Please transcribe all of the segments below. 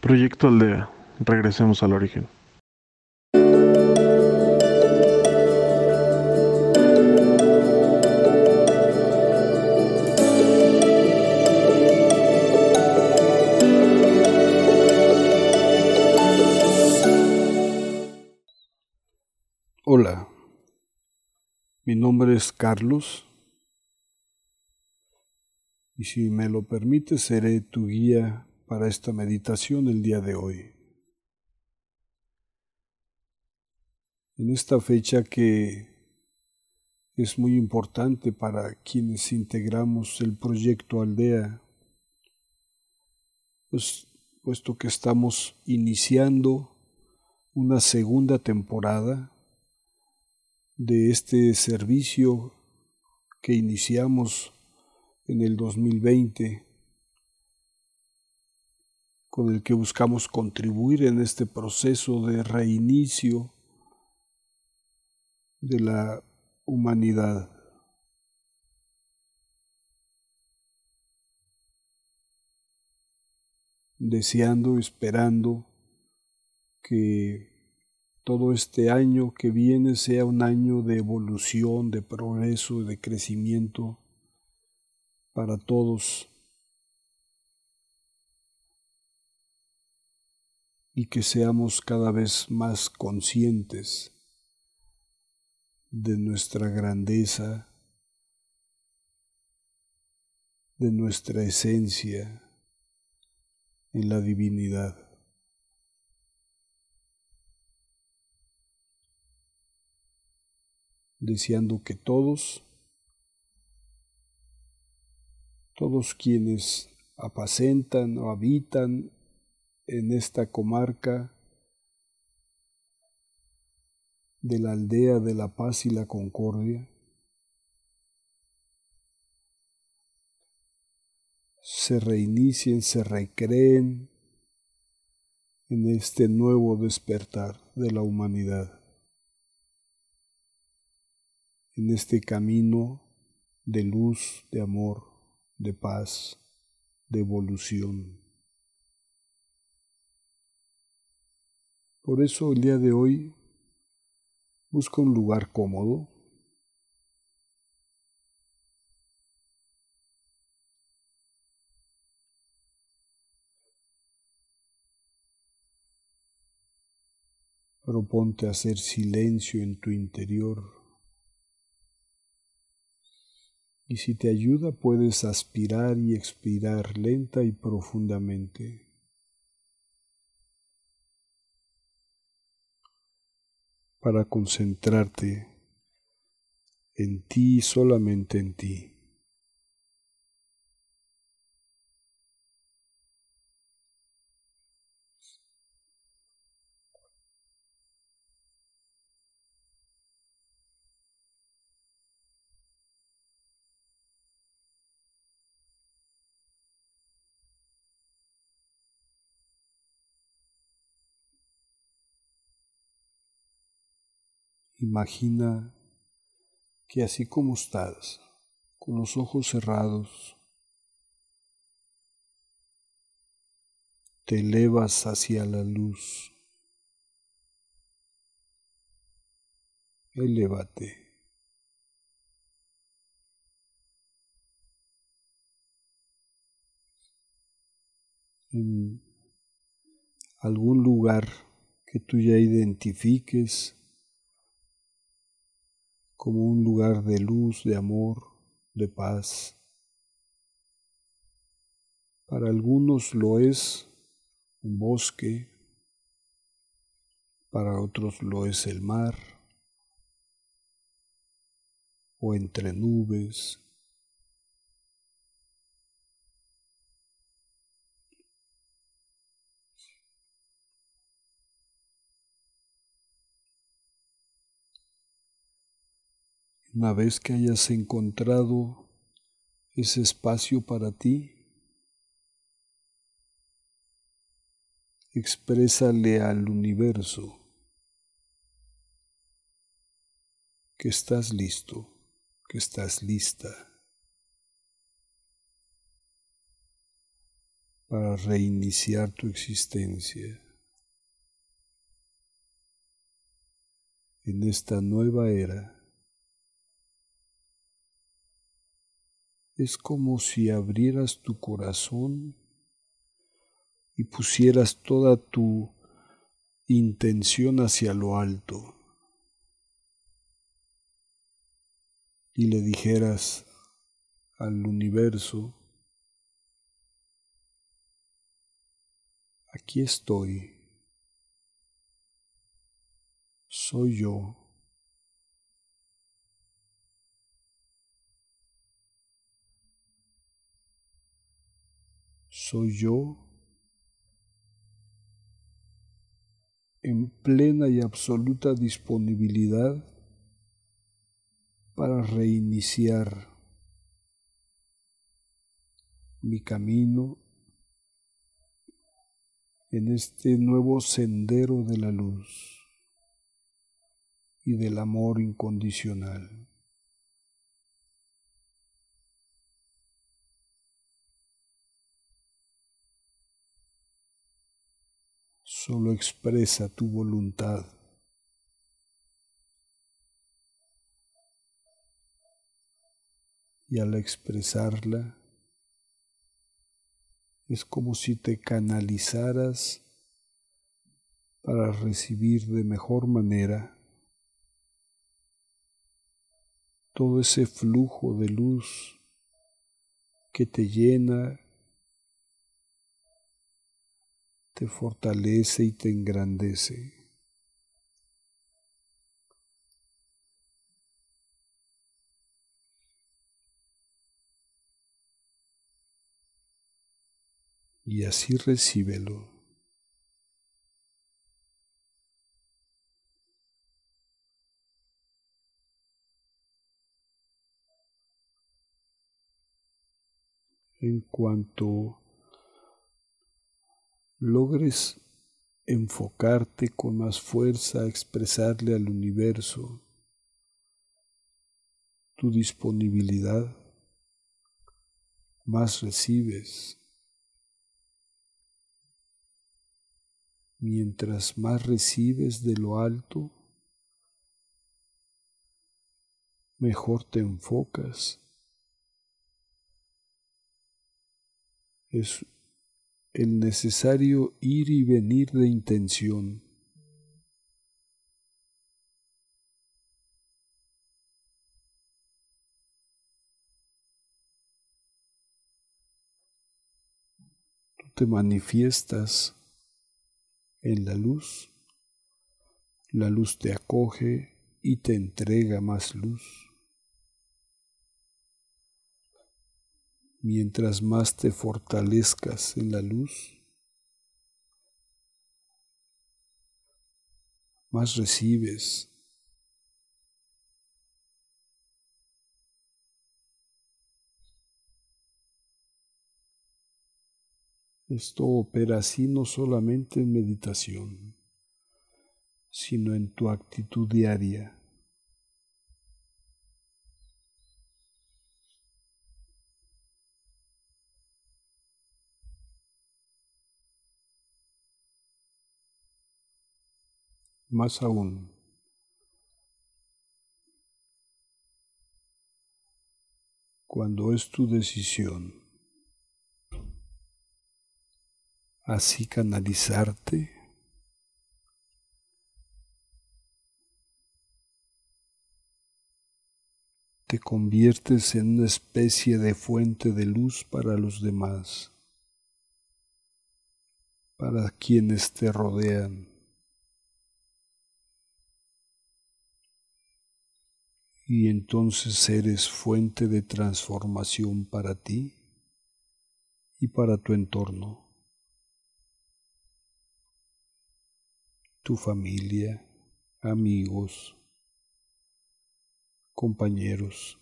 Proyecto Aldea. Regresemos al origen. Hola, mi nombre es Carlos y si me lo permite seré tu guía para esta meditación el día de hoy. En esta fecha que es muy importante para quienes integramos el proyecto Aldea, pues, puesto que estamos iniciando una segunda temporada de este servicio que iniciamos en el 2020, con el que buscamos contribuir en este proceso de reinicio de la humanidad. deseando, esperando que todo este año que viene sea un año de evolución, de progreso, de crecimiento para todos y que seamos cada vez más conscientes de nuestra grandeza, de nuestra esencia en la divinidad. Deseando que todos todos quienes apacentan o habitan en esta comarca de la aldea de la paz y la concordia, se reinicien, se recreen en este nuevo despertar de la humanidad, en este camino de luz, de amor, de paz, de evolución. Por eso el día de hoy busca un lugar cómodo. Proponte hacer silencio en tu interior. Y si te ayuda, puedes aspirar y expirar lenta y profundamente. Para concentrarte en ti, solamente en ti. Imagina que así como estás, con los ojos cerrados, te elevas hacia la luz. Elévate. En algún lugar que tú ya identifiques como un lugar de luz, de amor, de paz. Para algunos lo es un bosque, para otros lo es el mar o entre nubes. Una vez que hayas encontrado ese espacio para ti, exprésale al universo que estás listo, que estás lista. para reiniciar tu existencia. En esta nueva era es como si abrieras tu corazón y pusieras toda tu intención hacia lo alto y le dijeras al universo, aquí estoy, soy yo. Soy yo en plena y absoluta disponibilidad para reiniciar mi camino en este nuevo sendero de la luz y del amor incondicional. Solo expresa tu voluntad. Y al expresarla, es como si te canalizaras para recibir de mejor manera todo ese flujo de luz que te llena, te fortalece y te engrandece. y así recíbelo. En cuanto logres enfocarte con más fuerza a expresarle al universo tu disponibilidad, más recibes. Mientras más recibes de lo alto, mejor te enfocas. Es el necesario ir y venir de intención. Tú te manifiestas en la luz, la luz te acoge y te entrega más luz. Mientras más te fortalezcas en la luz, más recibes. Esto opera así no solamente en meditación, sino en tu actitud diaria. Más aún, cuando es tu decisión así canalizarte. Te conviertes en una especie de fuente de luz para los demás, para quienes te rodean. Y entonces eres fuente de transformación para ti y para tu entorno. tu familia, amigos, compañeros.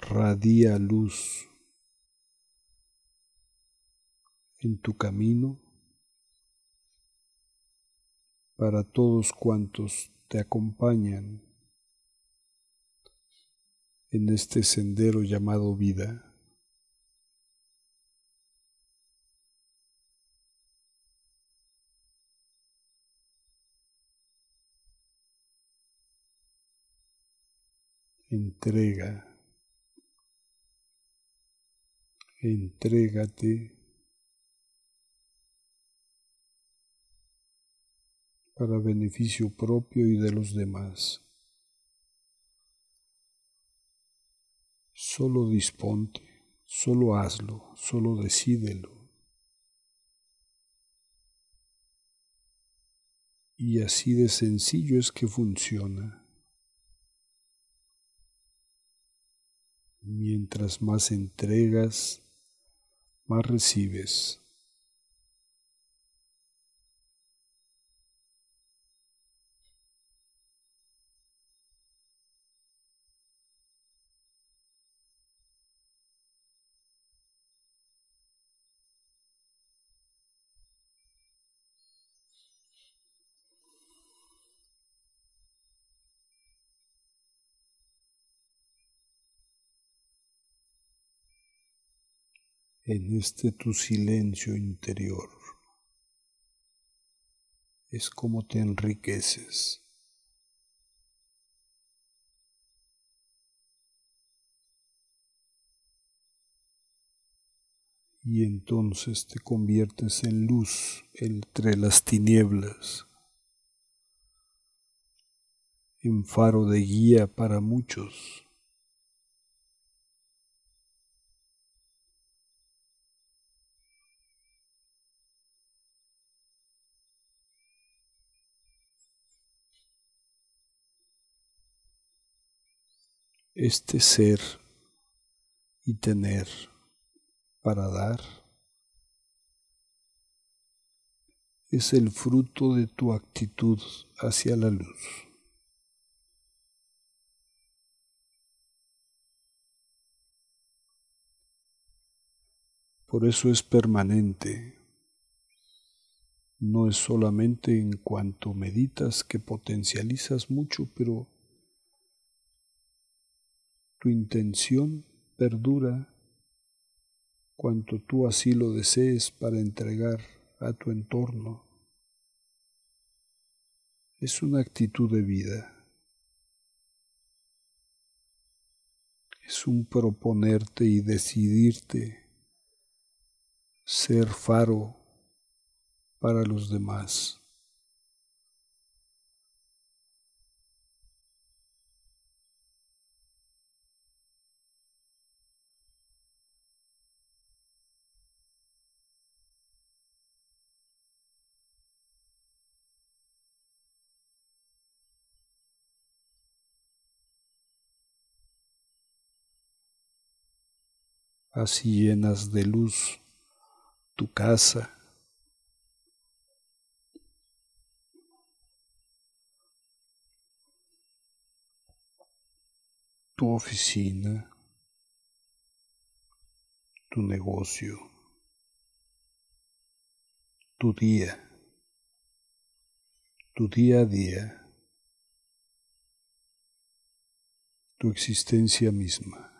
Radia luz en tu camino para todos cuantos te acompañan en este sendero llamado vida. Entrega, entrégate para beneficio propio y de los demás. Solo disponte, solo hazlo, solo decídelo. Y así de sencillo es que funciona. Mientras más entregas, más recibes. En este tu silencio interior. Es como te enriqueces. Y entonces te conviertes en luz entre las tinieblas, en faro de guía para muchos. Este ser y tener para dar es el fruto de tu actitud hacia la luz. Por eso es permanente. No es solamente en cuanto meditas que potencializas mucho, pero tu intención perdura cuanto tú así lo desees para entregar a tu entorno. Es una actitud de vida. Es un proponerte y decidirte ser faro para los demás. Así llenas de luz tu casa. tu oficina, tu negocio, tu día, tu día a día, tu existencia misma.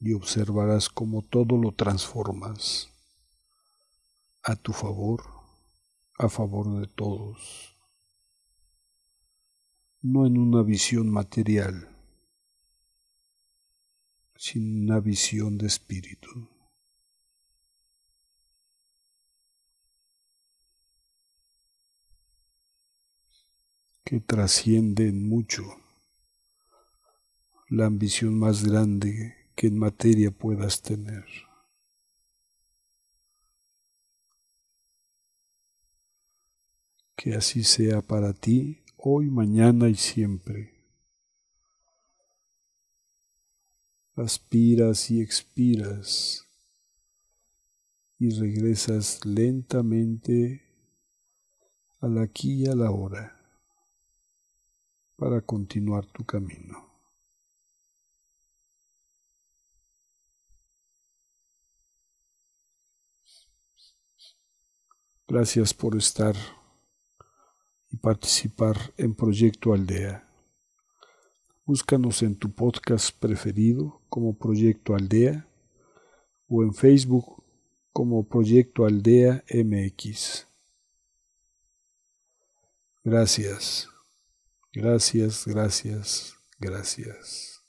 Y observarás cómo todo lo transformas a tu favor, a favor de todos, no en una visión material, sino una visión de espíritu. que trasciende en mucho la ambición más grande que en materia puedas tener. Que así sea para ti hoy, mañana y siempre. Aspiras y expiras y regresas lentamente al aquí y a la hora para continuar tu camino. Gracias por estar y participar en Proyecto Aldea. Búscanos en tu podcast preferido como Proyecto Aldea o en Facebook como Proyecto Aldea MX. Gracias, gracias, gracias, gracias.